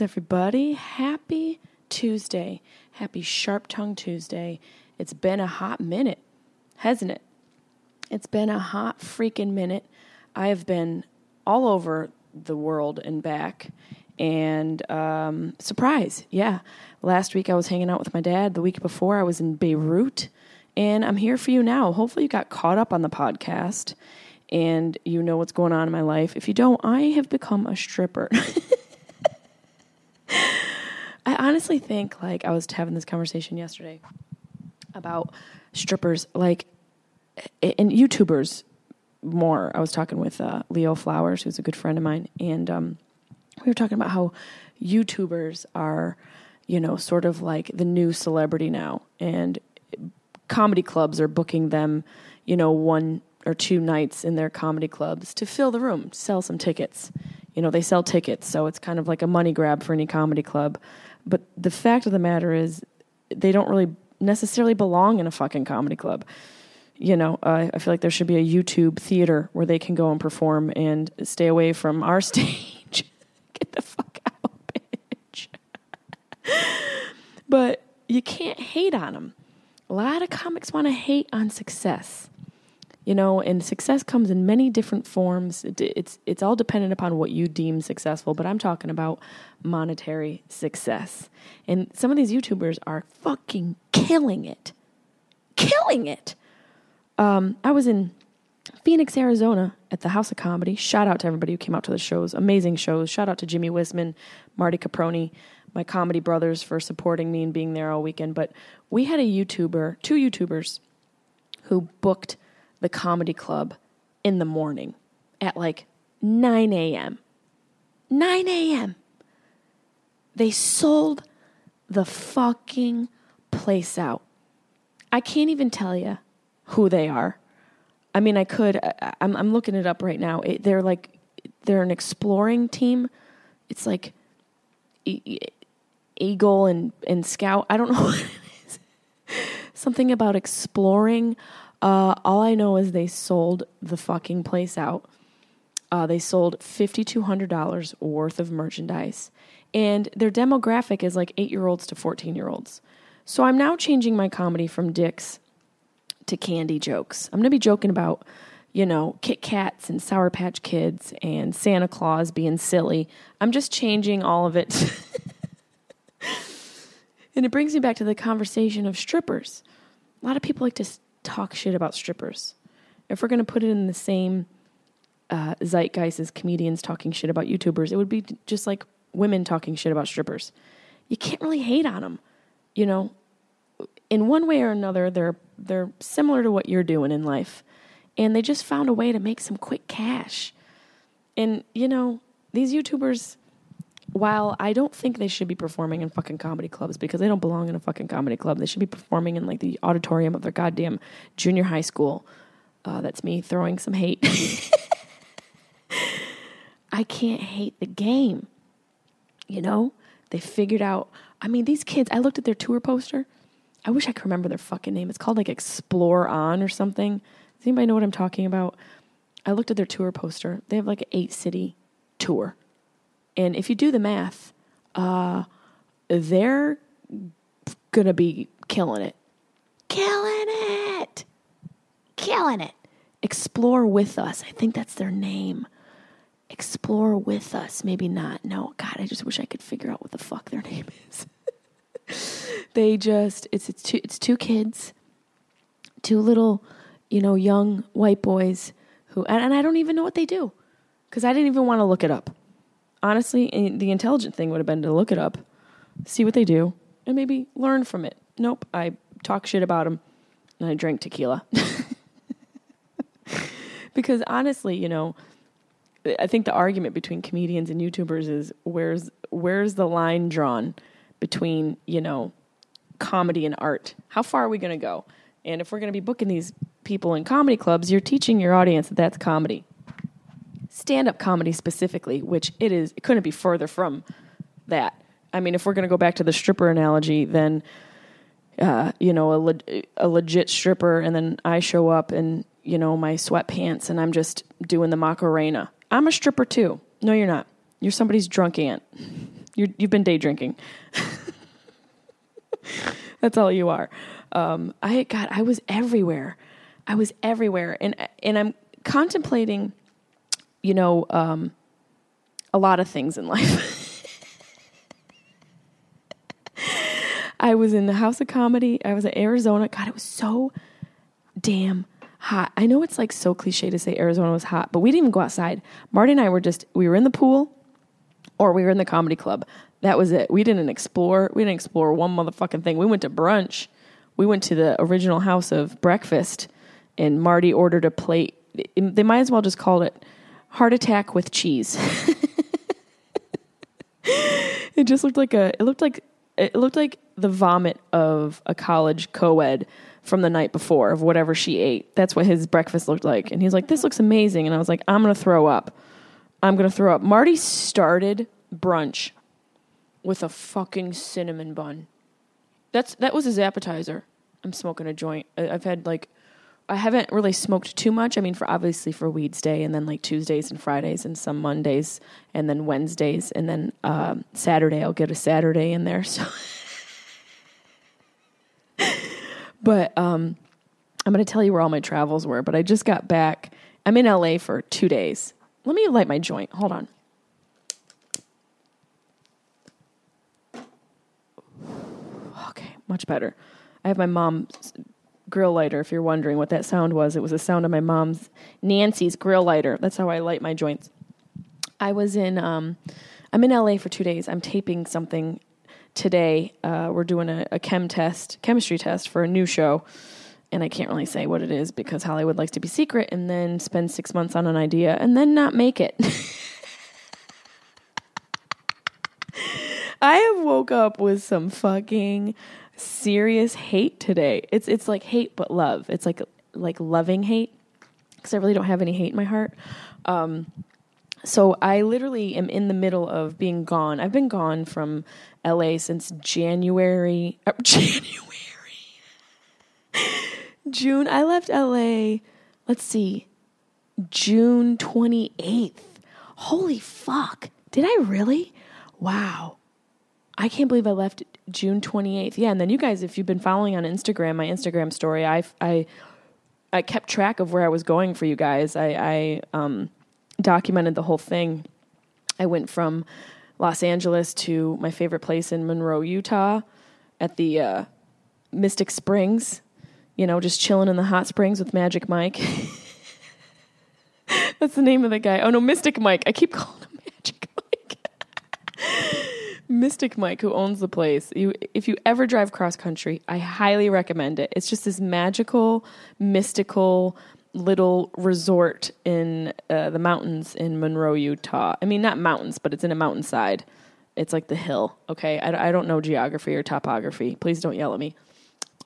Everybody. Happy Tuesday. Happy Sharp Tongue Tuesday. It's been a hot minute, hasn't it? It's been a hot freaking minute. I have been all over the world and back. And um, surprise, yeah. Last week I was hanging out with my dad. The week before I was in Beirut. And I'm here for you now. Hopefully you got caught up on the podcast and you know what's going on in my life. If you don't, I have become a stripper. I honestly think, like, I was having this conversation yesterday about strippers, like, and YouTubers more. I was talking with uh, Leo Flowers, who's a good friend of mine, and um, we were talking about how YouTubers are, you know, sort of like the new celebrity now, and comedy clubs are booking them, you know, one or two nights in their comedy clubs to fill the room, sell some tickets. You know, they sell tickets, so it's kind of like a money grab for any comedy club. But the fact of the matter is, they don't really necessarily belong in a fucking comedy club. You know, uh, I feel like there should be a YouTube theater where they can go and perform and stay away from our stage. Get the fuck out, bitch. but you can't hate on them. A lot of comics want to hate on success you know and success comes in many different forms. It, it's it's all dependent upon what you deem successful but i'm talking about monetary success. And some of these youtubers are fucking killing it. Killing it. Um, i was in phoenix arizona at the house of comedy. Shout out to everybody who came out to the shows. Amazing shows. Shout out to jimmy wisman marty caproni my comedy brothers for supporting me and being there all weekend. But we had a youtuber two youtubers who booked the comedy club in the morning at like 9 a.m. 9 a.m. They sold the fucking place out. I can't even tell you who they are. I mean, I could. I'm, I'm looking it up right now. It, they're like, they're an exploring team. It's like Eagle and, and Scout. I don't know what it is. Something about exploring uh, all I know is they sold the fucking place out. Uh, they sold $5,200 worth of merchandise. And their demographic is like eight year olds to 14 year olds. So I'm now changing my comedy from dicks to candy jokes. I'm going to be joking about, you know, Kit Kats and Sour Patch Kids and Santa Claus being silly. I'm just changing all of it. and it brings me back to the conversation of strippers. A lot of people like to talk shit about strippers. If we're going to put it in the same uh, zeitgeist as comedians talking shit about YouTubers, it would be just like women talking shit about strippers. You can't really hate on them, you know. In one way or another, they're they're similar to what you're doing in life, and they just found a way to make some quick cash. And you know, these YouTubers while I don't think they should be performing in fucking comedy clubs because they don't belong in a fucking comedy club, they should be performing in like the auditorium of their goddamn junior high school. Uh, that's me throwing some hate. I can't hate the game. You know, they figured out. I mean, these kids. I looked at their tour poster. I wish I could remember their fucking name. It's called like Explore On or something. Does anybody know what I'm talking about? I looked at their tour poster. They have like an eight city tour and if you do the math, uh, they're going to be killing it. Killing it. Killing it. Explore with us. I think that's their name. Explore with us. Maybe not. No, God, I just wish I could figure out what the fuck their name is. they just it's it's two it's two kids, two little, you know, young white boys who and, and I don't even know what they do because I didn't even want to look it up honestly, the intelligent thing would have been to look it up, see what they do, and maybe learn from it. Nope, I talk shit about them and I drink tequila. because honestly, you know, I think the argument between comedians and YouTubers is where's where's the line drawn between, you know, comedy and art? How far are we going to go? And if we're going to be booking these people in comedy clubs, you're teaching your audience that that's comedy stand up comedy specifically, which it is, it couldn't be further from that. I mean, if we're going to go back to the stripper analogy, then, uh, you know, a, le- a legit stripper, and then I show up in, you know, my sweatpants and I'm just doing the Macarena. I'm a stripper too. No, you're not. You're somebody's drunk aunt. You're, you've been day drinking. That's all you are. Um, I God, I was everywhere. I was everywhere, and and I'm contemplating, you know, um, a lot of things in life. I was in the House of Comedy. I was at Arizona. God, it was so damn hot. I know it's like so cliche to say Arizona was hot, but we didn't even go outside. Marty and I were just we were in the pool or we were in the comedy club. That was it. We didn't explore. We didn't explore one motherfucking thing. We went to brunch. We went to the original house of breakfast, and Marty ordered a plate. They might as well just call it heart attack with cheese. it just looked like a. It looked like it looked like the vomit of a college co-ed from the night before of whatever she ate. That's what his breakfast looked like. And he's like, "This looks amazing." And I was like, "I'm going to throw up. I'm going to throw up." Marty started brunch with a fucking cinnamon bun. That's that was his appetizer. I'm smoking a joint. I've had like I haven't really smoked too much. I mean, for obviously for Weeds Day, and then like Tuesdays and Fridays, and some Mondays, and then Wednesdays, and then um, Saturday. I'll get a Saturday in there. So, but um, I'm going to tell you where all my travels were. But I just got back. I'm in LA for two days. Let me light my joint. Hold on. Okay, much better. I have my mom's grill lighter. If you're wondering what that sound was, it was the sound of my mom's Nancy's grill lighter. That's how I light my joints. I was in. Um, I'm in LA for two days. I'm taping something today. Uh, we're doing a, a chem test, chemistry test for a new show, and I can't really say what it is because Hollywood likes to be secret, and then spend six months on an idea and then not make it. I have woke up with some fucking serious hate today. It's it's like hate but love. It's like like loving hate because I really don't have any hate in my heart. Um, so I literally am in the middle of being gone. I've been gone from LA since January. Uh, January. June. I left LA. Let's see. June 28th. Holy fuck. Did I really? Wow. I can't believe I left June 28th. Yeah, and then you guys, if you've been following on Instagram, my Instagram story, I, I, I kept track of where I was going for you guys. I, I um, documented the whole thing. I went from Los Angeles to my favorite place in Monroe, Utah, at the uh, Mystic Springs. You know, just chilling in the hot springs with Magic Mike. That's the name of the guy. Oh no, Mystic Mike. I keep calling. Mystic Mike, who owns the place, you if you ever drive cross country, I highly recommend it. It's just this magical, mystical little resort in uh, the mountains in Monroe, Utah. I mean, not mountains, but it's in a mountainside. It's like the hill. Okay, I, I don't know geography or topography. Please don't yell at me.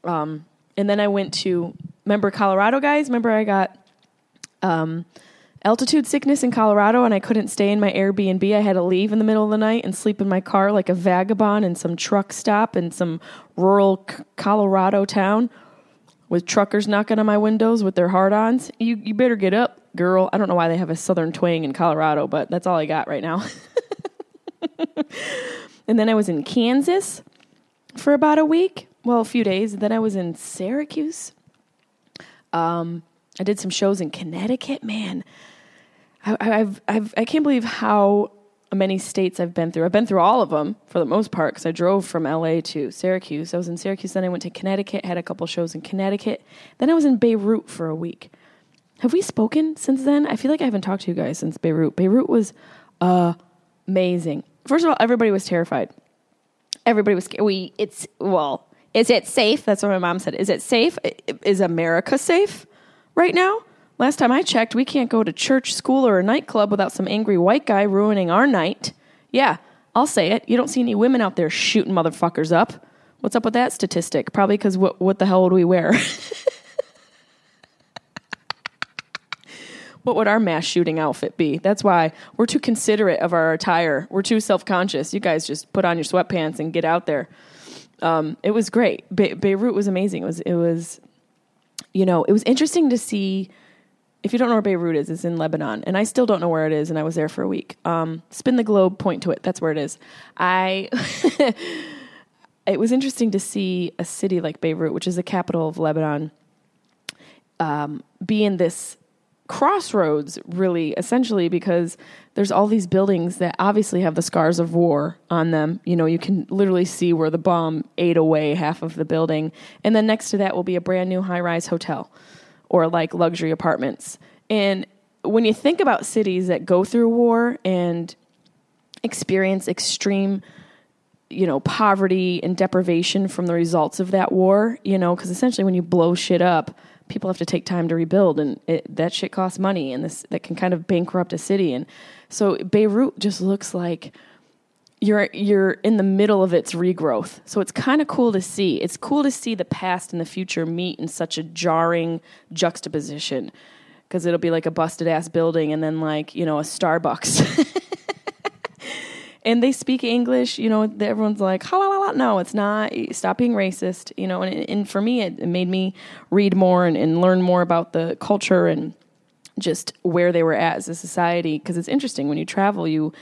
Um, and then I went to remember Colorado, guys. Remember I got um, altitude sickness in Colorado and I couldn't stay in my Airbnb. I had to leave in the middle of the night and sleep in my car like a vagabond in some truck stop in some rural Colorado town with truckers knocking on my windows with their hard ons. You, you better get up, girl. I don't know why they have a southern twang in Colorado, but that's all I got right now. and then I was in Kansas for about a week. Well, a few days. Then I was in Syracuse. Um, I did some shows in Connecticut. Man, I, I've, I've, I can't believe how many states I've been through. I've been through all of them for the most part because I drove from LA to Syracuse. I was in Syracuse, then I went to Connecticut, had a couple shows in Connecticut. Then I was in Beirut for a week. Have we spoken since then? I feel like I haven't talked to you guys since Beirut. Beirut was amazing. First of all, everybody was terrified. Everybody was scared. We, it's, well, is it safe? That's what my mom said. Is it safe? Is America safe right now? Last time I checked, we can't go to church, school, or a nightclub without some angry white guy ruining our night. Yeah, I'll say it. You don't see any women out there shooting motherfuckers up. What's up with that statistic? Probably because what, what the hell would we wear? what would our mass shooting outfit be? That's why we're too considerate of our attire. We're too self conscious. You guys just put on your sweatpants and get out there. Um, it was great. Be- Beirut was amazing. It was, it was, you know, it was interesting to see if you don't know where Beirut is, it's in Lebanon, and I still don't know where it is, and I was there for a week. Um, spin the globe, point to it. That's where it is. I. it was interesting to see a city like Beirut, which is the capital of Lebanon, um, be in this crossroads, really, essentially, because there's all these buildings that obviously have the scars of war on them. You know, you can literally see where the bomb ate away half of the building. And then next to that will be a brand new high rise hotel or like luxury apartments. And when you think about cities that go through war and experience extreme you know poverty and deprivation from the results of that war you know because essentially when you blow shit up people have to take time to rebuild and it, that shit costs money and this that can kind of bankrupt a city and so beirut just looks like you're you're in the middle of its regrowth. So it's kind of cool to see. It's cool to see the past and the future meet in such a jarring juxtaposition because it'll be like a busted ass building and then like, you know, a Starbucks. and they speak English, you know, everyone's like, la, la, la. no, it's not. Stop being racist, you know. And, and for me, it, it made me read more and, and learn more about the culture and just where they were at as a society. Because it's interesting when you travel, you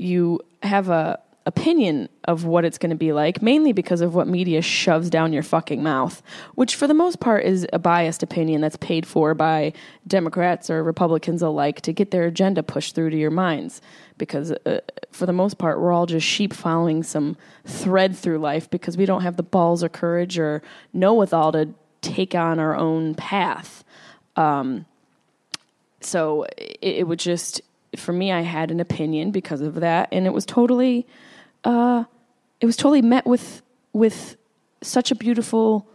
you have a opinion of what it's going to be like, mainly because of what media shoves down your fucking mouth, which for the most part is a biased opinion that's paid for by Democrats or Republicans alike to get their agenda pushed through to your minds. Because uh, for the most part, we're all just sheep following some thread through life because we don't have the balls or courage or know withal to take on our own path. Um, so it, it would just for me, I had an opinion because of that, and it was totally, uh, it was totally met with with such a beautiful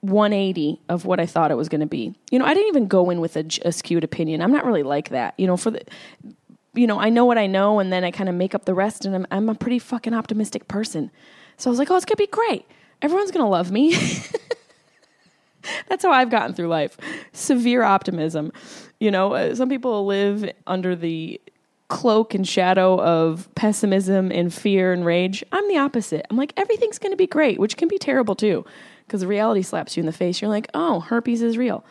180 of what I thought it was going to be. You know, I didn't even go in with a, a, skewed opinion. I'm not really like that. You know, for the, you know, I know what I know, and then I kind of make up the rest, and I'm I'm a pretty fucking optimistic person. So I was like, oh, it's gonna be great. Everyone's gonna love me. That's how I've gotten through life. Severe optimism. You know, uh, some people live under the cloak and shadow of pessimism and fear and rage. I'm the opposite. I'm like, everything's going to be great, which can be terrible too, because reality slaps you in the face. You're like, oh, herpes is real.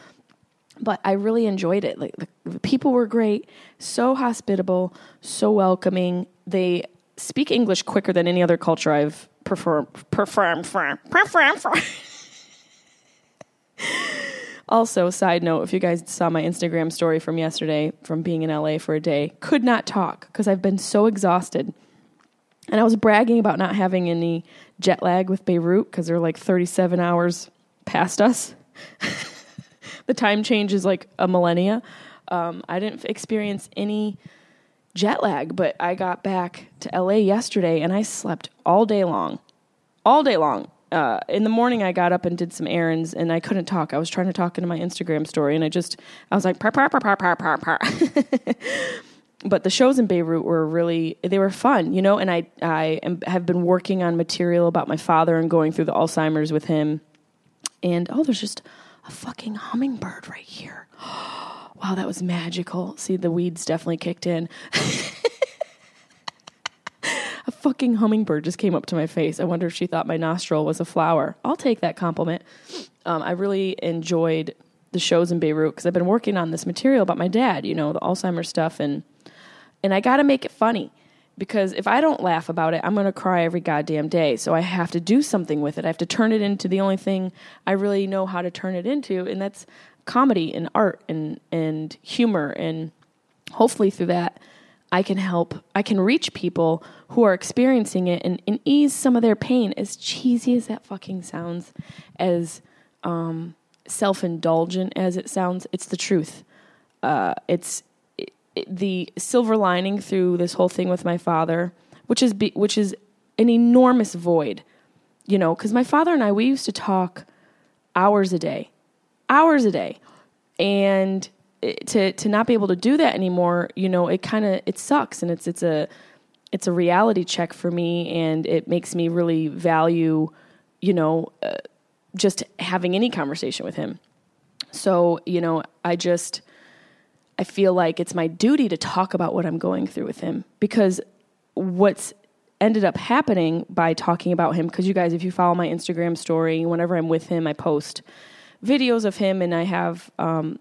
But I really enjoyed it. Like, the people were great, so hospitable, so welcoming. They speak English quicker than any other culture I've performed, performed, performed. Also, side note, if you guys saw my Instagram story from yesterday from being in LA for a day, could not talk because I've been so exhausted. And I was bragging about not having any jet lag with Beirut because they're like 37 hours past us. the time change is like a millennia. Um, I didn't experience any jet lag, but I got back to LA yesterday and I slept all day long. All day long uh, in the morning I got up and did some errands and I couldn't talk. I was trying to talk into my Instagram story and I just I was like par par par par par par par. but the shows in Beirut were really they were fun, you know. And I I am, have been working on material about my father and going through the Alzheimer's with him. And oh, there's just a fucking hummingbird right here. wow, that was magical. See, the weeds definitely kicked in. fucking hummingbird just came up to my face. I wonder if she thought my nostril was a flower. I'll take that compliment. Um, I really enjoyed the shows in Beirut because I've been working on this material about my dad, you know, the Alzheimer's stuff, and and I got to make it funny because if I don't laugh about it, I'm going to cry every goddamn day. So I have to do something with it. I have to turn it into the only thing I really know how to turn it into, and that's comedy and art and and humor and hopefully through that I can help, I can reach people who are experiencing it and, and ease some of their pain. As cheesy as that fucking sounds, as um, self indulgent as it sounds, it's the truth. Uh, it's it, it, the silver lining through this whole thing with my father, which is be, which is an enormous void, you know, because my father and I we used to talk hours a day, hours a day, and to to not be able to do that anymore, you know, it kind of it sucks, and it's it's a it's a reality check for me, and it makes me really value, you know, uh, just having any conversation with him. So you know, I just I feel like it's my duty to talk about what I'm going through with him because what's ended up happening by talking about him because you guys if you follow my instagram story whenever i'm with him i post videos of him and i have um,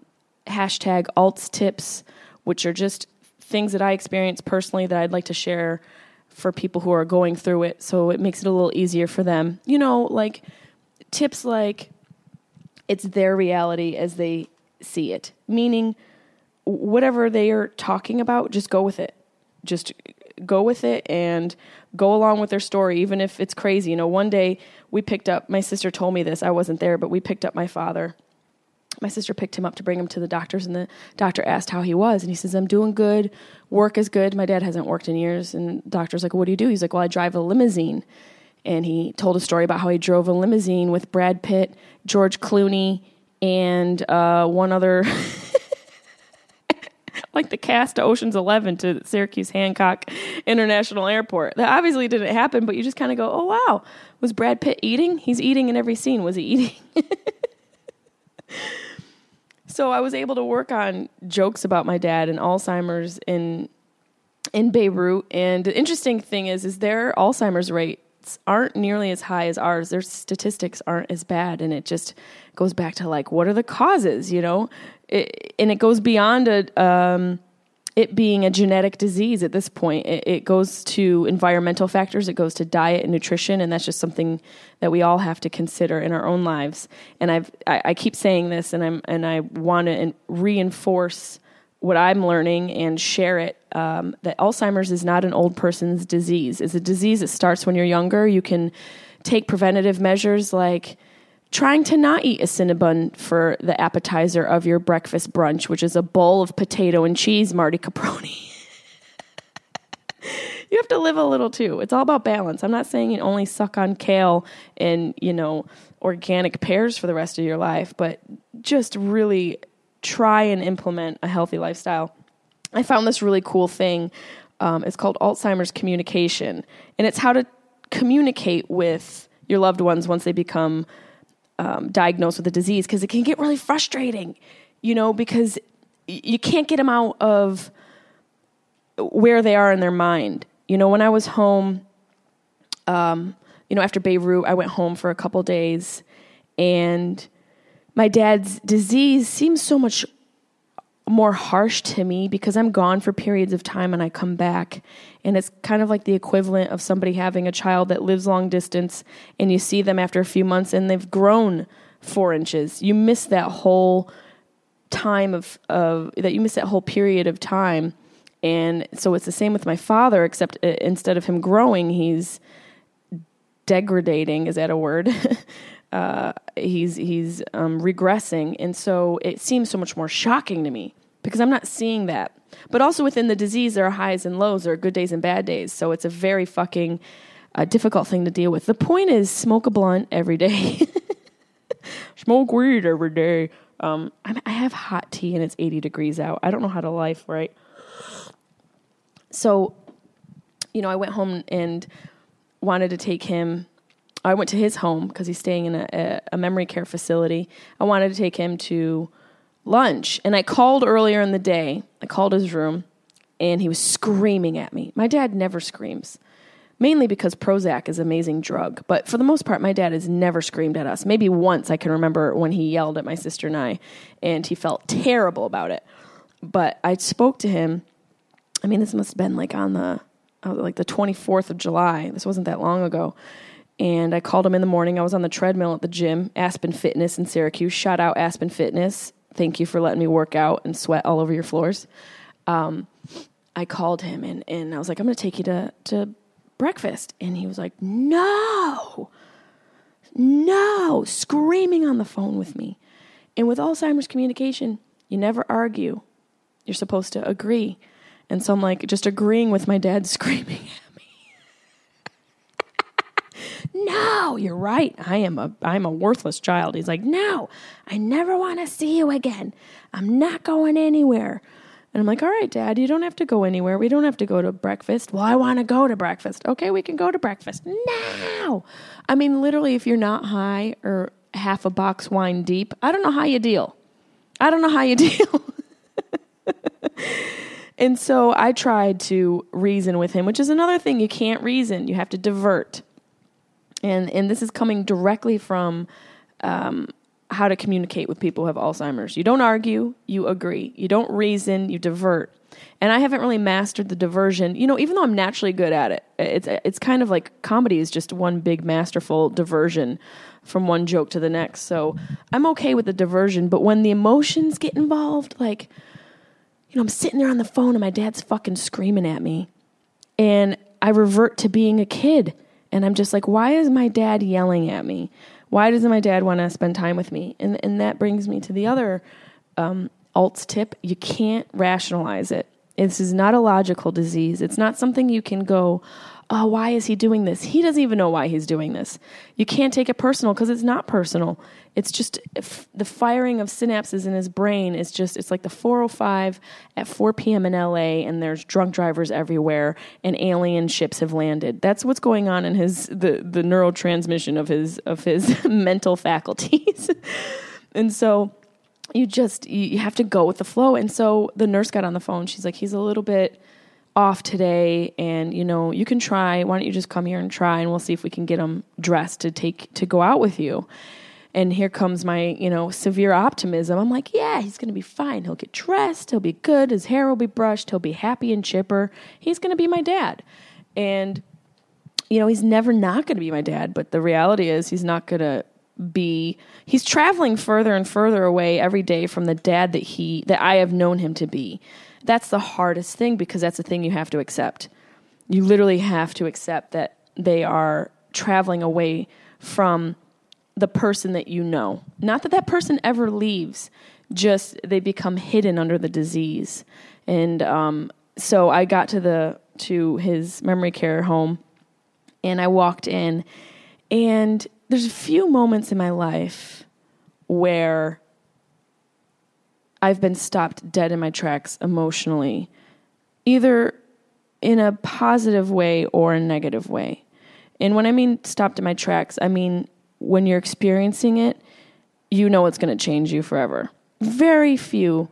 hashtag alts tips, which are just things that I experienced personally that I'd like to share for people who are going through it. So it makes it a little easier for them. You know, like tips like it's their reality as they see it, meaning whatever they are talking about, just go with it. Just go with it and go along with their story, even if it's crazy. You know, one day we picked up, my sister told me this, I wasn't there, but we picked up my father. My sister picked him up to bring him to the doctors, and the doctor asked how he was. And he says, I'm doing good. Work is good. My dad hasn't worked in years. And the doctor's like, What do you do? He's like, Well, I drive a limousine. And he told a story about how he drove a limousine with Brad Pitt, George Clooney, and uh, one other like the cast of Ocean's Eleven to Syracuse Hancock International Airport. That obviously didn't happen, but you just kind of go, oh wow, was Brad Pitt eating? He's eating in every scene. Was he eating? so I was able to work on jokes about my dad and Alzheimer's in in Beirut. And the interesting thing is, is their Alzheimer's rates aren't nearly as high as ours. Their statistics aren't as bad, and it just goes back to like, what are the causes? You know, it, and it goes beyond a, um, it being a genetic disease at this point. It, it, goes to environmental factors, it goes to diet and nutrition, and that's just something that we all have to consider in our own lives. And I've, I, I keep saying this, and I'm and I want to reinforce what I'm learning and share it. Um, that Alzheimer's is not an old person's disease. It's a disease that starts when you're younger. You can take preventative measures like trying to not eat a Cinnabon for the appetizer of your breakfast brunch, which is a bowl of potato and cheese, Marty Caproni. you have to live a little too. It's all about balance. I'm not saying you only suck on kale and, you know, organic pears for the rest of your life, but just really try and implement a healthy lifestyle. I found this really cool thing. Um, it's called Alzheimer's communication, and it's how to communicate with your loved ones once they become um, diagnosed with a disease because it can get really frustrating, you know, because you can't get them out of where they are in their mind. You know, when I was home, um, you know, after Beirut, I went home for a couple days, and my dad's disease seems so much more harsh to me because I'm gone for periods of time and I come back. And it's kind of like the equivalent of somebody having a child that lives long distance and you see them after a few months and they've grown four inches. You miss that whole time of, of that you miss that whole period of time. And so it's the same with my father, except uh, instead of him growing, he's degrading. Is that a word? uh, he's he's um, regressing, and so it seems so much more shocking to me because I'm not seeing that. But also within the disease, there are highs and lows, there are good days and bad days. So it's a very fucking uh, difficult thing to deal with. The point is, smoke a blunt every day. smoke weed every day. Um, I have hot tea and it's 80 degrees out. I don't know how to life, right? So, you know, I went home and wanted to take him I went to his home because he's staying in a, a, memory care facility. I wanted to take him to lunch, and I called earlier in the day. I called his room, and he was screaming at me. My dad never screams, mainly because Prozac is an amazing drug. But for the most part, my dad has never screamed at us. Maybe once I can remember when he yelled at my sister and I, and he felt terrible about it. But I spoke to him. I mean, this must have been like on the uh, like the 24th of July. This wasn't that long ago and I called him in the morning. I was on the treadmill at the gym, Aspen Fitness in Syracuse. Shout out Aspen Fitness. Thank you for letting me work out and sweat all over your floors. Um, I called him and, and I was like, I'm going to take you to, to breakfast. And he was like, no, no, screaming on the phone with me. And with Alzheimer's communication, you never argue. You're supposed to agree. And so I'm like, just agreeing with my dad screaming no, you're right. I am a I'm a worthless child. He's like, no, I never want to see you again. I'm not going anywhere. And I'm like, all right, Dad, you don't have to go anywhere. We don't have to go to breakfast. Well, I want to go to breakfast. Okay, we can go to breakfast now. I mean, literally, if you're not high or half a box wine deep, I don't know how you deal. I don't know how you deal. and so I tried to reason with him, which is another thing. You can't reason, you have to divert and and this is coming directly from um, how to communicate with people who have Alzheimer's. You don't argue, you agree. You don't reason, you divert. And I haven't really mastered the diversion. You know, even though I'm naturally good at it, it's it's kind of like comedy is just one big masterful diversion from one joke to the next. So I'm okay with the diversion, but when the emotions get involved, like you know, I'm sitting there on the phone and my dad's fucking screaming at me. And I revert to being a kid. And I'm just like, why is my dad yelling at me? Why doesn't my dad want to spend time with me? And and that brings me to the other um, alts tip. You can't rationalize it. This is not a logical disease. It's not something you can go, oh, why is he doing this? He doesn't even know why he's doing this. You can't take it personal because it's not personal. It's just the firing of synapses in his brain is just, it's like the 405 at 4 p.m. in LA and there's drunk drivers everywhere and alien ships have landed. That's what's going on in his, the, the neurotransmission of his, of his mental faculties. and so, you just you have to go with the flow and so the nurse got on the phone she's like he's a little bit off today and you know you can try. Why don't you just come here and try and we'll see if we can get him dressed to take to go out with you. And here comes my you know severe optimism. I'm like yeah he's going to be fine. He'll get dressed. He'll be good. His hair will be brushed. He'll be happy and chipper. He's going to be my dad. And you know he's never not going to be my dad but the reality is he's not going to be. He's traveling further and further away every day from the dad that he that I have known him to be that's the hardest thing because that's the thing you have to accept. You literally have to accept that they are traveling away from the person that you know. Not that that person ever leaves, just they become hidden under the disease. And um, so I got to the to his memory care home, and I walked in, and there's a few moments in my life where I've been stopped dead in my tracks emotionally, either in a positive way or a negative way. And when I mean stopped in my tracks, I mean when you're experiencing it, you know it's going to change you forever. Very few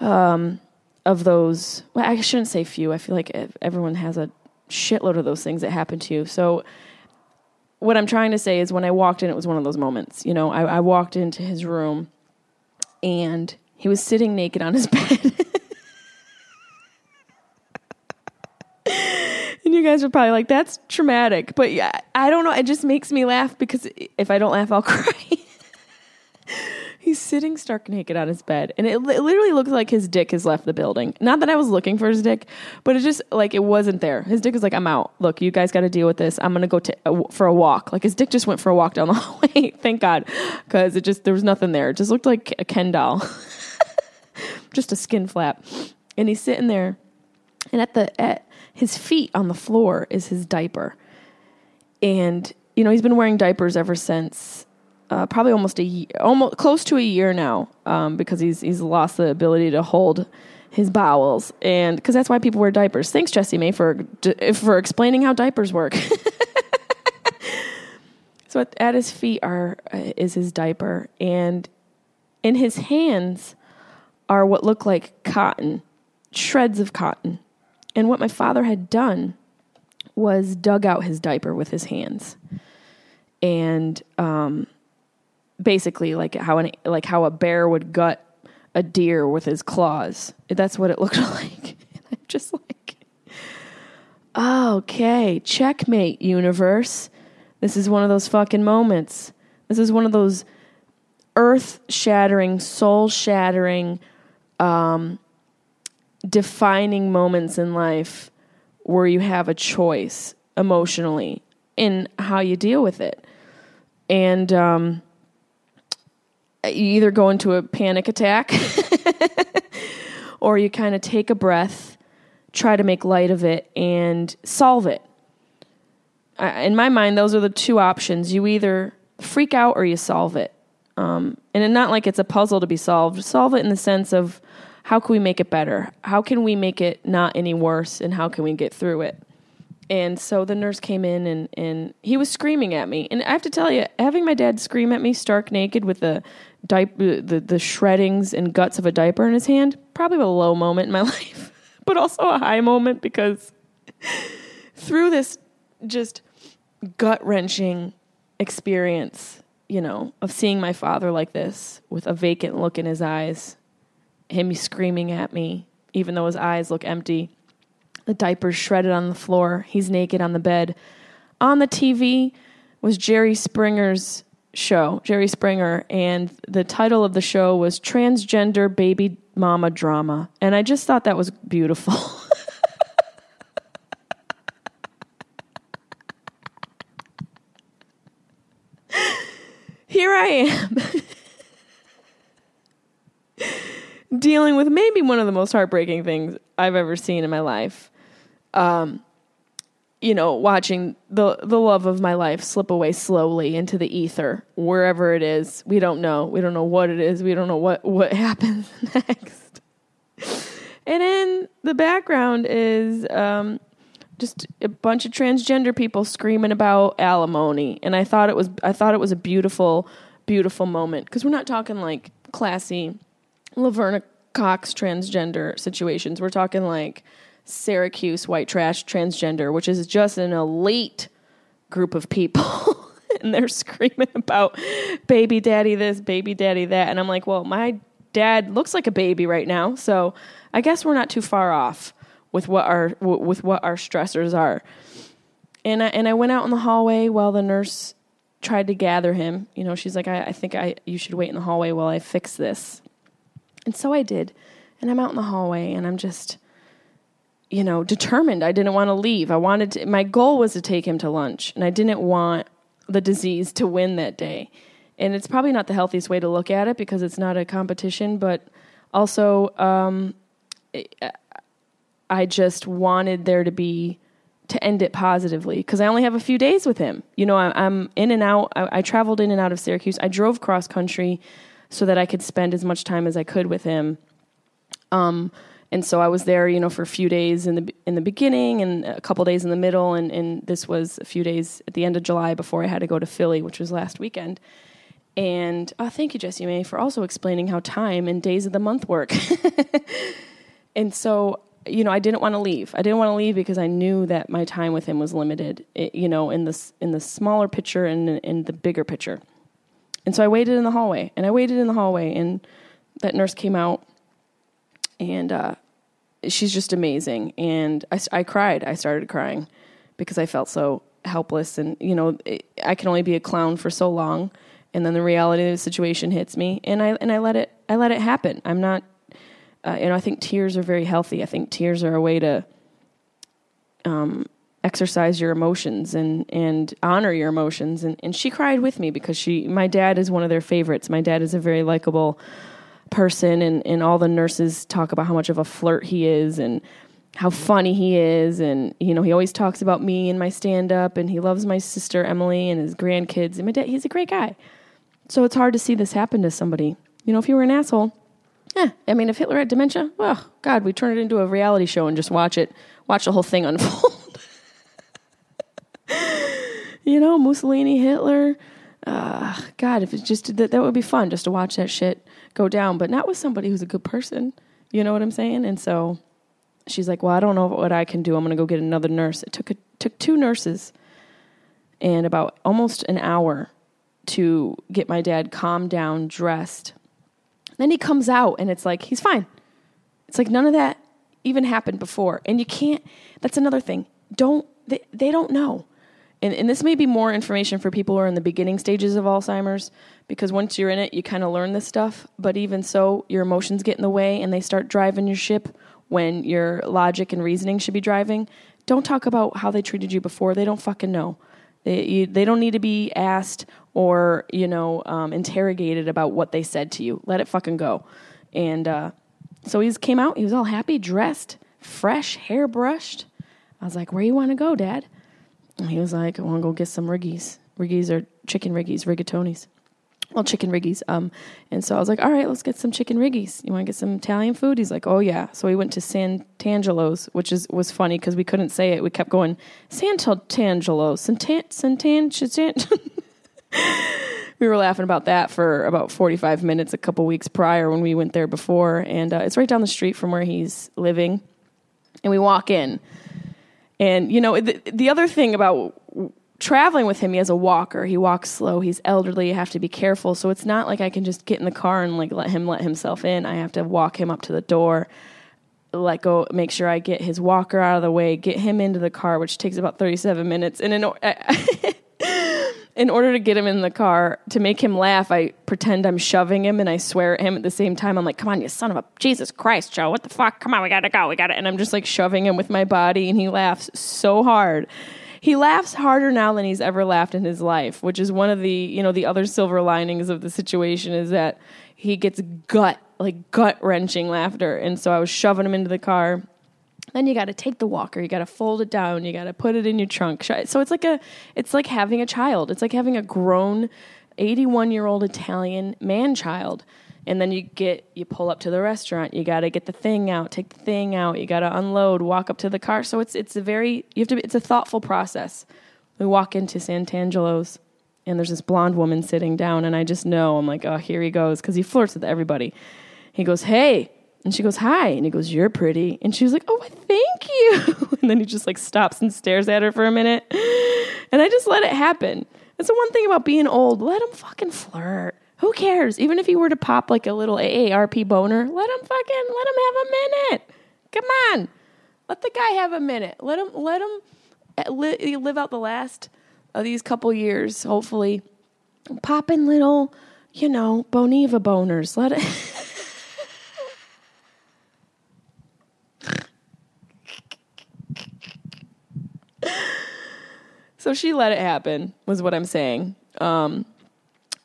um, of those, well, I shouldn't say few. I feel like everyone has a shitload of those things that happen to you. So, what I'm trying to say is when I walked in, it was one of those moments. You know, I, I walked into his room and he was sitting naked on his bed. and you guys are probably like, that's traumatic. But yeah, I don't know. It just makes me laugh because if I don't laugh, I'll cry. He's sitting stark naked on his bed, and it, it, literally looks like his dick has left the building. Not that I was looking for his dick, but it just like it wasn't there. His dick was like, "I'm out. Look, you guys got to deal with this. I'm gonna go t- uh, for a walk." Like his dick just went for a walk down the hallway. Thank God, because it just there was nothing there. It just looked like a Ken doll. Just a skin flap. And he's sitting there, and at the at his feet on the floor is his diaper. And you know he's been wearing diapers ever since uh, probably almost a year, almost close to a year now, um, because he's he's lost the ability to hold his bowels, and because that's why people wear diapers. Thanks, Jessimae, for for explaining how diapers work. so at, his feet are uh, is his diaper, and in his hands are what look like cotton, shreds of cotton. And what my father had done was dug out his diaper with his hands. And um, basically like how an like how a bear would gut a deer with his claws. That's what it looked like. I'm just like okay, checkmate universe. This is one of those fucking moments. This is one of those earth shattering, soul shattering um, defining moments in life where you have a choice emotionally in how you deal with it. And um, you either go into a panic attack or you kind of take a breath, try to make light of it, and solve it. In my mind, those are the two options. You either freak out or you solve it. Um, and not like it's a puzzle to be solved. Solve it in the sense of how can we make it better? How can we make it not any worse? And how can we get through it? And so the nurse came in and, and he was screaming at me. And I have to tell you, having my dad scream at me stark naked with the diaper, the, the shreddings and guts of a diaper in his hand, probably a low moment in my life, but also a high moment because through this just gut wrenching experience you know, of seeing my father like this with a vacant look in his eyes, him screaming at me, even though his eyes look empty. The diaper's shredded on the floor. He's naked on the bed. On the TV was Jerry Springer's show, Jerry Springer, and the title of the show was Transgender Baby Mama Drama. And I just thought that was beautiful. Here I am. dealing with maybe one of the most heartbreaking things I've ever seen in my life. Um, you know, watching the the love of my life slip away slowly into the ether, wherever it is. We don't know. We don't know what it is. We don't know what what happens next. And in the background is um, just a bunch of transgender people screaming about alimony, and I thought it was I thought it was a beautiful, beautiful moment because we're not talking like classy Laverne Cox transgender situations. We're talking like Syracuse white trash transgender, which is just an elite group of people. and they're screaming about baby daddy this, baby daddy that. And I'm like, well, my dad looks like a baby right now. So I guess we're not too far off with what our with what our stressors are. And I, and I went out in the hallway while the nurse tried to gather him. You know, she's like, I, I think I you should wait in the hallway while I fix this. And so I did. And I'm out in the hallway and I'm just you know, determined. I didn't want to leave. I wanted to, my goal was to take him to lunch and I didn't want the disease to win that day. And it's probably not the healthiest way to look at it because it's not a competition, but also um, I just wanted there to be to end it positively because I only have a few days with him. You know, I, am in and out. I, I, traveled in and out of Syracuse. I drove cross country so that I could spend as much time as I could with him. Um, and so I was there, you know, for a few days in the in the beginning and a couple days in the middle, and, and this was a few days at the end of July before I had to go to Philly, which was last weekend. And oh, thank you, Jessimae, for also explaining how time and days of the month work. and so you know, I didn't want to leave. I didn't want to leave because I knew that my time with him was limited. It, you know, in the in the smaller picture and in the bigger picture. And so I waited in the hallway, and I waited in the hallway, and that nurse came out, and uh, she's just amazing. And I, I cried. I started crying because I felt so helpless, and you know, it, I can only be a clown for so long, and then the reality of the situation hits me, and I and I let it I let it happen. I'm not uh, know, I think tears are very healthy. I think tears are a way to um, exercise your emotions and and honor your emotions. And and she cried with me because she, my dad is one of their favorites. My dad is a very likable person, and and all the nurses talk about how much of a flirt he is and how funny he is and you know he always talks about me and my stand up and he loves my sister Emily and his grandkids and my dad he's a great guy. So it's hard to see this happen to somebody. You know, if you were an asshole, yeah, I mean, if Hitler had dementia, well, God, we turn it into a reality show and just watch it, watch the whole thing unfold. you know, Mussolini, Hitler. Uh, God, if it's just that, that would be fun just to watch that shit go down, but not with somebody who's a good person. You know what I'm saying? And so she's like, "Well, I don't know what I can do. I'm going to go get another nurse." It took a, took two nurses and about almost an hour to get my dad calmed down, dressed, then he comes out and it's like, he's fine. It's like none of that even happened before. And you can't, that's another thing. Don't, they, they don't know. And, and this may be more information for people who are in the beginning stages of Alzheimer's because once you're in it, you kind of learn this stuff. But even so, your emotions get in the way and they start driving your ship when your logic and reasoning should be driving. Don't talk about how they treated you before. They don't fucking know. They, you, they don't need to be asked or you know um, interrogated about what they said to you. Let it fucking go. And uh, so he came out. He was all happy, dressed, fresh, hair brushed. I was like, "Where you want to go, Dad?" And he was like, "I want to go get some riggies. Riggies are chicken riggies, rigatonis." Well, chicken riggies. Um, and so I was like, all right, let's get some chicken riggies. You want to get some Italian food? He's like, oh yeah. So we went to Santangelo's, which is was funny because we couldn't say it. We kept going Santangelo, Santan, Santan, we were laughing about that for about 45 minutes a couple weeks prior when we went there before. And uh, it's right down the street from where he's living. And we walk in. And, you know, the, the other thing about traveling with him, he has a walker. He walks slow. He's elderly. You have to be careful. So it's not like I can just get in the car and like let him let himself in. I have to walk him up to the door, let go, make sure I get his walker out of the way, get him into the car, which takes about 37 minutes. And in, in order to get him in the car, to make him laugh, I pretend I'm shoving him and I swear at him at the same time. I'm like, come on, you son of a Jesus Christ, Joe. What the fuck? Come on, we gotta go. We gotta. And I'm just like shoving him with my body and he laughs so hard he laughs harder now than he's ever laughed in his life, which is one of the, you know, the other silver linings of the situation is that he gets gut, like gut wrenching laughter. And so I was shoving him into the car. Then you got to take the walker, you got to fold it down, you got to put it in your trunk. So it's like a it's like having a child. It's like having a grown 81 year old Italian man child and then you get you pull up to the restaurant you got to get the thing out take the thing out you got to unload walk up to the car. So it's it's a very you have to it's a thoughtful process. We walk into santangelo's and there's this blonde woman sitting down and i just know i'm like oh here he goes because he flirts with everybody. He goes hey and she goes hi and he goes you're pretty and she was like oh thank you. And then he just like stops and stares at her for a minute. And i just let it happen. That's the one thing about being old let him fucking flirt who cares? Even if he were to pop like a little AARP boner, let him fucking let him have a minute. Come on, let the guy have a minute. Let him let him eh, live out the last of these couple years. Hopefully, popping little, you know, Boniva boners. Let it. so she let it happen was what i'm saying um,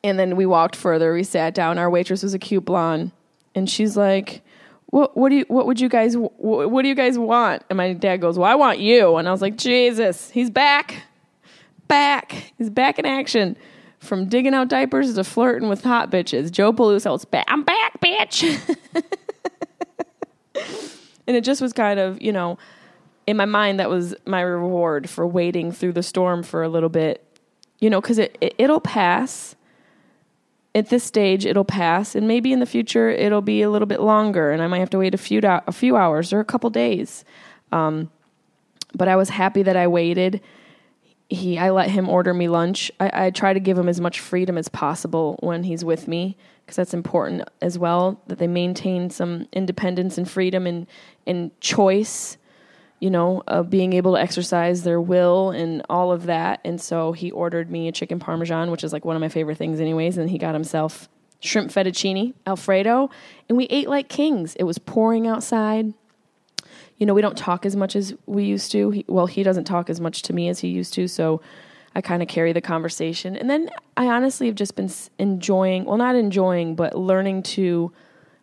and then we walked further. We sat down. Our waitress was a cute blonde, and she's like, "What? What do you? What would you guys? What, what do you guys want?" And my dad goes, "Well, I want you." And I was like, "Jesus, he's back, back. He's back in action." From digging out diapers to flirting with hot bitches, Joe Peluso's back. I'm back, bitch. and it just was kind of, you know, in my mind, that was my reward for waiting through the storm for a little bit, you know, because it, it it'll pass at this stage it'll pass and maybe in the future it'll be a little bit longer and i might have to wait a few do- a few hours or a couple days. Um, but i was happy that i waited. He i let him order me lunch. I, I try to give him as much freedom as possible when he's with me because that's important as well that they maintain some independence and freedom and and choice you know, of being able to exercise their will and all of that. And so he ordered me a chicken parmesan, which is like one of my favorite things, anyways. And he got himself shrimp fettuccine, Alfredo, and we ate like kings. It was pouring outside. You know, we don't talk as much as we used to. He, well, he doesn't talk as much to me as he used to, so I kind of carry the conversation. And then I honestly have just been enjoying, well, not enjoying, but learning to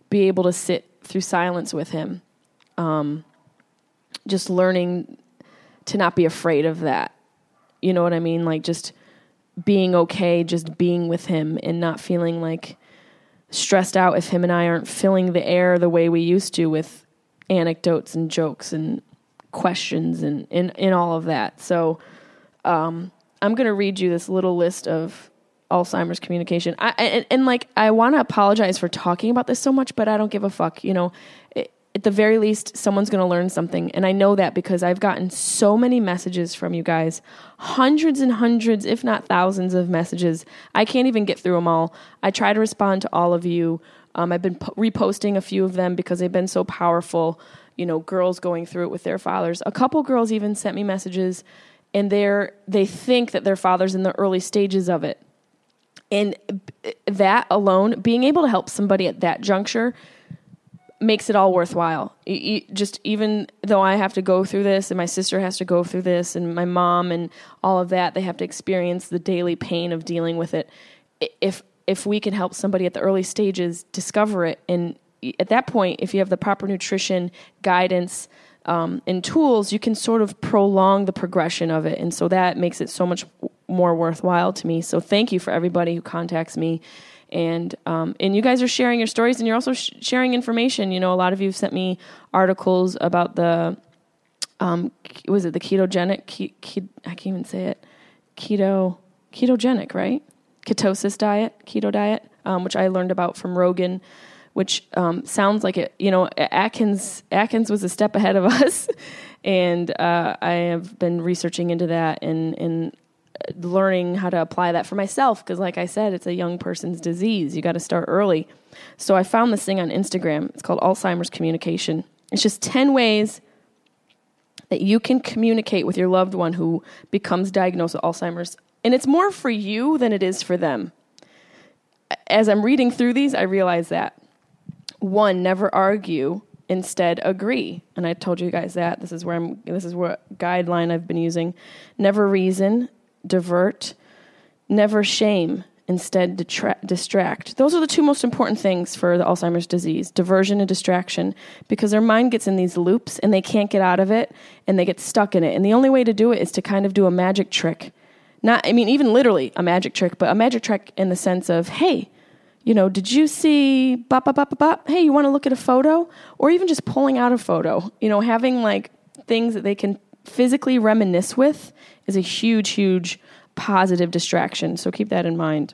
be able to sit through silence with him. Um, just learning to not be afraid of that. You know what I mean? Like just being okay, just being with him and not feeling like stressed out if him and I aren't filling the air the way we used to with anecdotes and jokes and questions and in in all of that. So um, I'm going to read you this little list of Alzheimer's communication. I, and, and like I want to apologize for talking about this so much, but I don't give a fuck. You know, at the very least, someone's going to learn something. And I know that because I've gotten so many messages from you guys hundreds and hundreds, if not thousands of messages. I can't even get through them all. I try to respond to all of you. Um, I've been po- reposting a few of them because they've been so powerful. You know, girls going through it with their fathers. A couple girls even sent me messages, and they're they think that their father's in the early stages of it. And that alone, being able to help somebody at that juncture makes it all worthwhile. just even though I have to go through this, and my sister has to go through this, and my mom and all of that, they have to experience the daily pain of dealing with it. If if we can help somebody at the early stages discover it, and at that point, if you have the proper nutrition, guidance, um, and tools, you can sort of prolong the progression of it, and so that makes it so much more worthwhile to me. So thank you for everybody who contacts me and um, and you guys are sharing your stories and you're also sh- sharing information. You know, a lot of you have sent me articles about the um, was it the ketogenic? Ke- ke- I can't even say it. Keto ketogenic, right? Ketosis diet, keto diet, um, which I learned about from Rogan. Which um, sounds like it, you know, Atkins. Atkins was a step ahead of us, and uh, I have been researching into that and and learning how to apply that for myself because like i said it's a young person's disease. You got to start early. So i found this thing on instagram. It's called alzheimer's communication. It's just 10 ways that you can communicate with your loved one who becomes diagnosed with alzheimer's and it's more for you than it is for them. As i'm reading through these i realize that one never argue instead agree. And i told you guys that. This is where i'm this is what guideline i've been using. Never reason divert, never shame, instead detra- distract. Those are the two most important things for the Alzheimer's disease diversion and distraction, because their mind gets in these loops and they can't get out of it and they get stuck in it. And the only way to do it is to kind of do a magic trick. Not, I mean, even literally a magic trick, but a magic trick in the sense of, hey, you know, did you see bop, bop, bop, bop, Hey, you want to look at a photo? Or even just pulling out a photo, you know, having like things that they can physically reminisce with is a huge, huge positive distraction. So keep that in mind.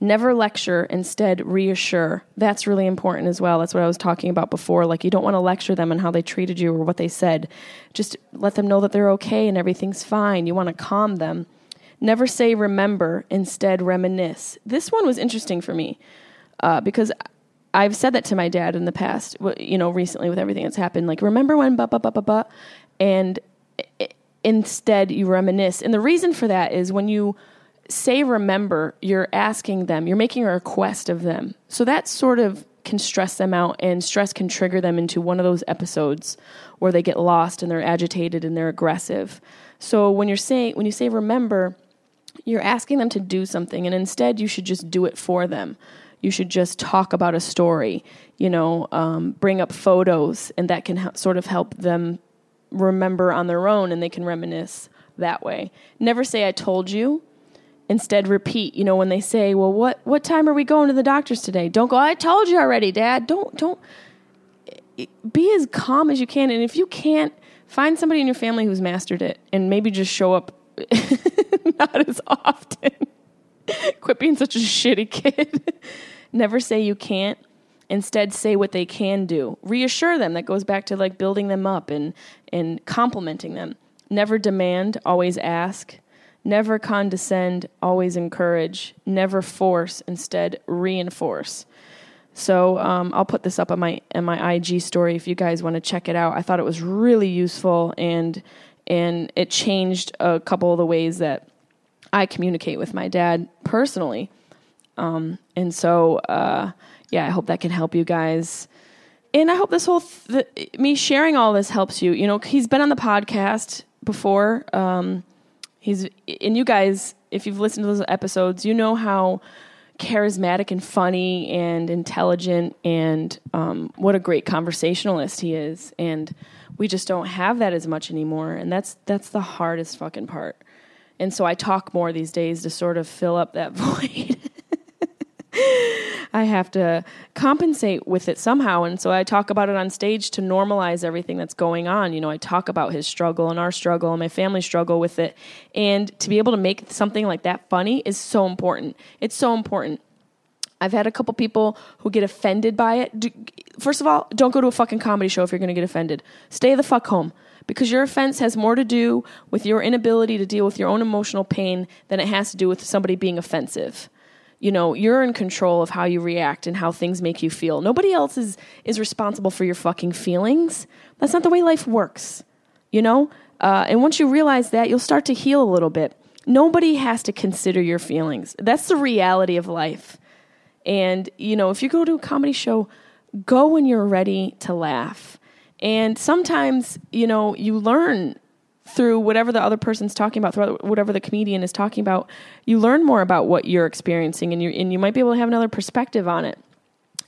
Never lecture, instead reassure. That's really important as well. That's what I was talking about before. Like, you don't want to lecture them on how they treated you or what they said. Just let them know that they're okay and everything's fine. You want to calm them. Never say remember, instead reminisce. This one was interesting for me uh, because I've said that to my dad in the past, you know, recently with everything that's happened. Like, remember when, ba, ba, ba, ba, ba? And instead you reminisce. And the reason for that is when you say remember, you're asking them, you're making a request of them. So that sort of can stress them out, and stress can trigger them into one of those episodes where they get lost and they're agitated and they're aggressive. So when you're saying when you say remember, you're asking them to do something, and instead you should just do it for them. You should just talk about a story, you know, um, bring up photos, and that can ha- sort of help them remember on their own and they can reminisce that way. Never say I told you. Instead repeat, you know, when they say, "Well, what what time are we going to the doctors today?" Don't go, "I told you already, dad." Don't don't be as calm as you can and if you can't find somebody in your family who's mastered it and maybe just show up not as often. Quit being such a shitty kid. Never say you can't Instead, say what they can do. Reassure them. That goes back to like building them up and, and complimenting them. Never demand, always ask. Never condescend, always encourage. Never force, instead reinforce. So um, I'll put this up on my on my IG story if you guys want to check it out. I thought it was really useful and and it changed a couple of the ways that I communicate with my dad personally. Um, and so uh, yeah, I hope that can help you guys. And I hope this whole th- me sharing all this helps you. You know, he's been on the podcast before. Um, he's and you guys, if you've listened to those episodes, you know how charismatic and funny and intelligent and um, what a great conversationalist he is. And we just don't have that as much anymore. And that's that's the hardest fucking part. And so I talk more these days to sort of fill up that void. I have to compensate with it somehow. And so I talk about it on stage to normalize everything that's going on. You know, I talk about his struggle and our struggle and my family struggle with it. And to be able to make something like that funny is so important. It's so important. I've had a couple people who get offended by it. First of all, don't go to a fucking comedy show if you're going to get offended. Stay the fuck home because your offense has more to do with your inability to deal with your own emotional pain than it has to do with somebody being offensive you know you're in control of how you react and how things make you feel. Nobody else is is responsible for your fucking feelings. That's not the way life works you know? Uh, and once you realize that you'll start to heal a little bit. Nobody has to consider your feelings. That's the reality of life. And you know if you go to a comedy show go when you're ready to laugh. And sometimes you know you learn through whatever the other person's talking about, through whatever the comedian is talking about, you learn more about what you're experiencing, and you and you might be able to have another perspective on it.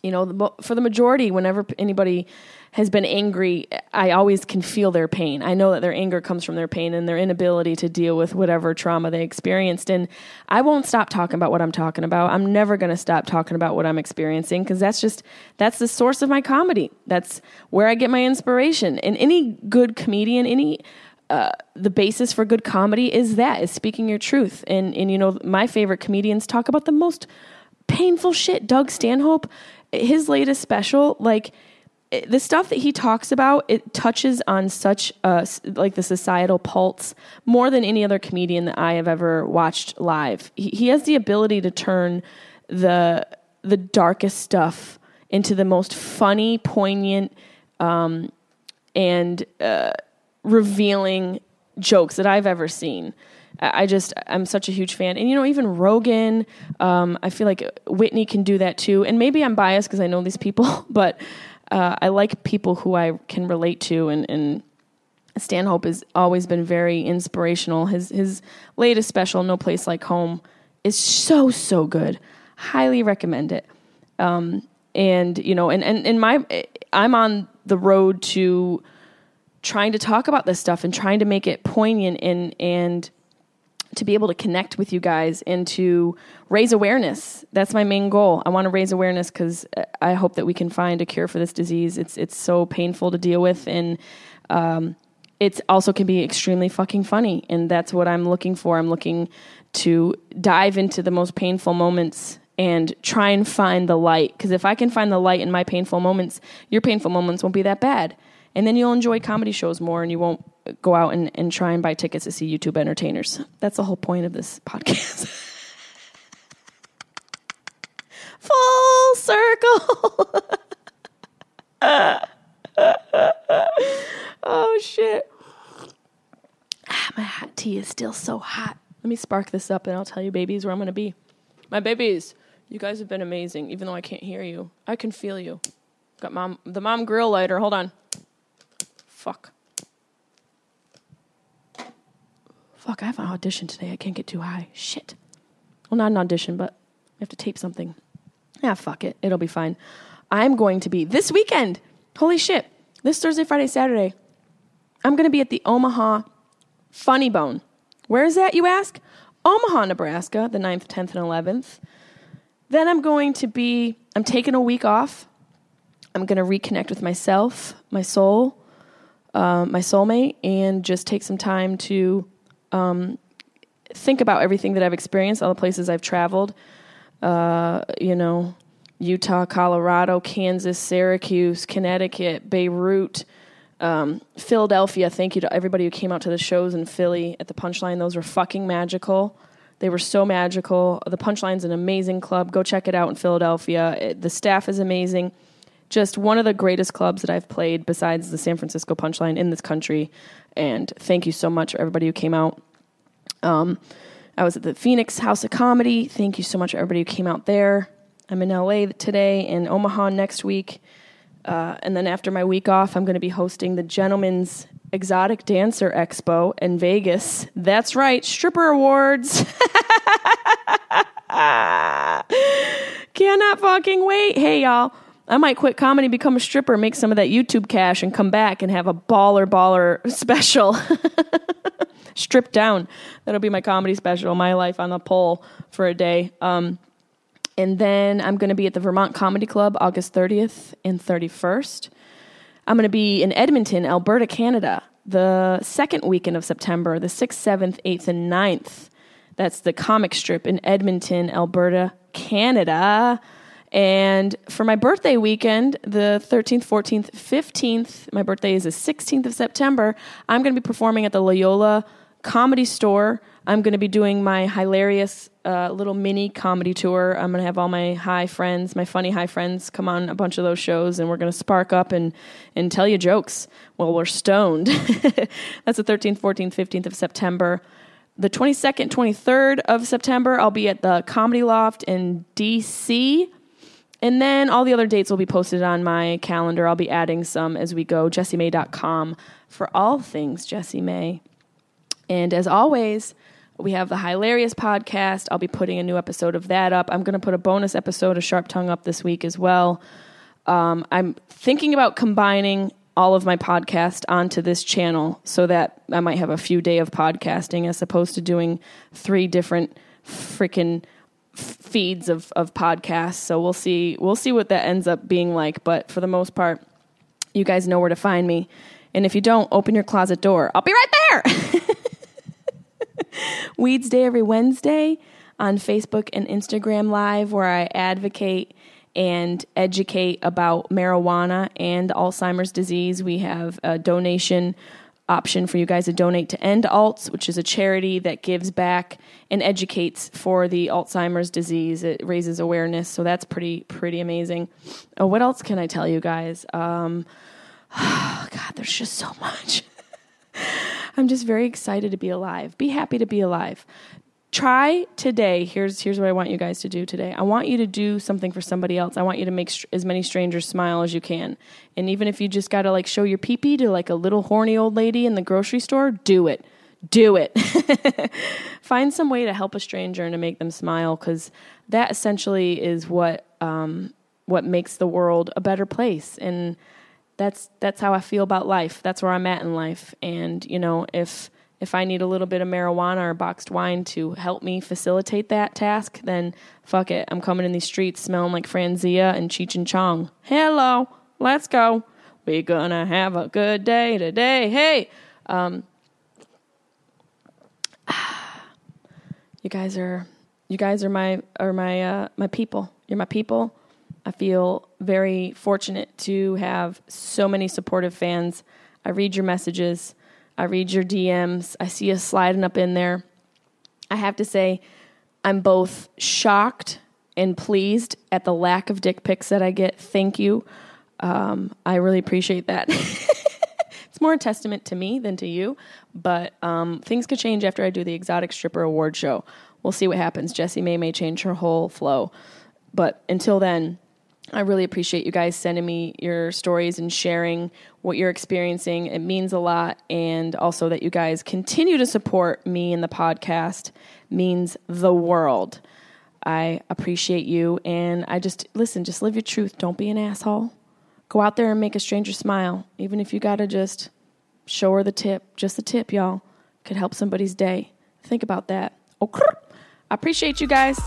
You know, for the majority, whenever anybody has been angry, I always can feel their pain. I know that their anger comes from their pain and their inability to deal with whatever trauma they experienced. And I won't stop talking about what I'm talking about. I'm never going to stop talking about what I'm experiencing because that's just that's the source of my comedy. That's where I get my inspiration. And any good comedian, any uh, the basis for good comedy is that is speaking your truth. And and you know my favorite comedians talk about the most painful shit. Doug Stanhope, his latest special, like it- the stuff that he talks about it touches on such s- like the societal pulse more than any other comedian that I have ever watched live. He, he has the ability to turn the the darkest stuff into the most funny, poignant, um, and uh, revealing jokes that I've ever seen. I just I'm such a huge fan, and you know even Rogan. Um, I feel like Whitney can do that too, and maybe I'm biased because I know these people, but uh, I like people who I can relate to, and and Stanhope has always been very inspirational. His his latest special, No Place Like Home, is so so good. Highly recommend it. Um, and you know, and and and my I'm on the road to trying to talk about this stuff and trying to make it poignant and and to be able to connect with you guys and to raise awareness. That's my main goal. I want to raise awareness because I hope that we can find a cure for this disease. It's it's so painful to deal with, and um, it also can be extremely fucking funny. And that's what I'm looking for. I'm looking to dive into the most painful moments and try and find the light. Because if I can find the light in my painful moments, your painful moments won't be that bad. And then you'll enjoy comedy shows more and you won't go out and, and try and buy tickets to see YouTube entertainers. That's the whole point of this podcast. Full circle. oh, shit. Ah, my hot tea is still so hot. Let me spark this up and I'll tell you, babies, where I'm going to be. My babies, you guys have been amazing, even though I can't hear you. I can feel you. Got mom the mom grill lighter. Hold on. Fuck. Fuck, I have an audition today. I can't get too high. Shit. Well, not an audition, but I have to tape something. Yeah, fuck it. It'll be fine. I'm going to be this weekend. Holy shit. This Thursday, Friday, Saturday. I'm going to be at the Omaha Funny Bone. Where is that, you ask? Omaha, Nebraska, the 9th, 10th, and 11th. Then I'm going to be, I'm taking a week off. I'm going to reconnect with myself, my soul, uh, my soulmate, and just take some time to um, think about everything that I've experienced, all the places I've traveled. Uh, you know, Utah, Colorado, Kansas, Syracuse, Connecticut, Beirut, um, Philadelphia. Thank you to everybody who came out to the shows in Philly at the Punchline. Those were fucking magical. They were so magical. The Punchline's an amazing club. Go check it out in Philadelphia. It, the staff is amazing. Just one of the greatest clubs that I've played besides the San Francisco Punchline in this country. And thank you so much for everybody who came out. Um, I was at the Phoenix House of Comedy. Thank you so much for everybody who came out there. I'm in LA today and Omaha next week. Uh, and then after my week off, I'm going to be hosting the Gentleman's Exotic Dancer Expo in Vegas. That's right, stripper awards. Cannot fucking wait. Hey, y'all. I might quit comedy, become a stripper, make some of that YouTube cash, and come back and have a baller baller special. Stripped down. That'll be my comedy special, my life on the pole for a day. Um, and then I'm going to be at the Vermont Comedy Club August 30th and 31st. I'm going to be in Edmonton, Alberta, Canada, the second weekend of September, the 6th, 7th, 8th, and 9th. That's the comic strip in Edmonton, Alberta, Canada. And for my birthday weekend, the 13th, 14th, 15th, my birthday is the 16th of September, I'm going to be performing at the La Jolla Comedy Store. I'm going to be doing my hilarious uh, little mini comedy tour. I'm going to have all my high friends, my funny high friends, come on a bunch of those shows, and we're going to spark up and, and tell you jokes while we're stoned. That's the 13th, 14th, 15th of September. The 22nd, 23rd of September, I'll be at the Comedy Loft in DC. And then all the other dates will be posted on my calendar. I'll be adding some as we go. Jessimae.com for all things Jessimae. And as always, we have the Hilarious podcast. I'll be putting a new episode of that up. I'm going to put a bonus episode of Sharp Tongue up this week as well. Um, I'm thinking about combining all of my podcast onto this channel so that I might have a few day of podcasting as opposed to doing three different freaking feeds of, of podcasts. So we'll see we'll see what that ends up being like. But for the most part, you guys know where to find me. And if you don't, open your closet door. I'll be right there. Weeds Day every Wednesday on Facebook and Instagram Live, where I advocate and educate about marijuana and Alzheimer's disease. We have a donation option for you guys to donate to End Alts, which is a charity that gives back and educates for the Alzheimer's disease. It raises awareness, so that's pretty pretty amazing. Oh, what else can I tell you guys? Um, oh God, there's just so much. I'm just very excited to be alive. Be happy to be alive try today. Here's here's what i want you guys to do today. I want you to do something for somebody else. I want you to make str- as many strangers smile as you can. And even if you just got to like show your peepee to like a little horny old lady in the grocery store do it. Do it. Find some way to help a stranger and to make them smile because that essentially is what um, what makes the world a better place. And that's that's how i feel about life. That's where i'm at in life. And you know if if I need a little bit of marijuana or boxed wine to help me facilitate that task, then fuck it. I'm coming in these streets smelling like Franzia and Cheech and Chong. Hello, let's go. We're gonna have a good day today. Hey, um, you guys are you guys are my are my uh, my people. You're my people. I feel very fortunate to have so many supportive fans. I read your messages. I read your DMs. I see you sliding up in there. I have to say, I'm both shocked and pleased at the lack of dick pics that I get. Thank you. Um, I really appreciate that. it's more a testament to me than to you, but um, things could change after I do the Exotic Stripper Award show. We'll see what happens. Jessimae may change her whole flow. But until then, I really appreciate you guys sending me your stories and sharing what you're experiencing. It means a lot. And also that you guys continue to support me and the podcast means the world. I appreciate you. And I just, listen, just live your truth. Don't be an asshole. Go out there and make a stranger smile, even if you got to just show her the tip. Just the tip, y'all. Could help somebody's day. Think about that. Oh, okay. I appreciate you guys.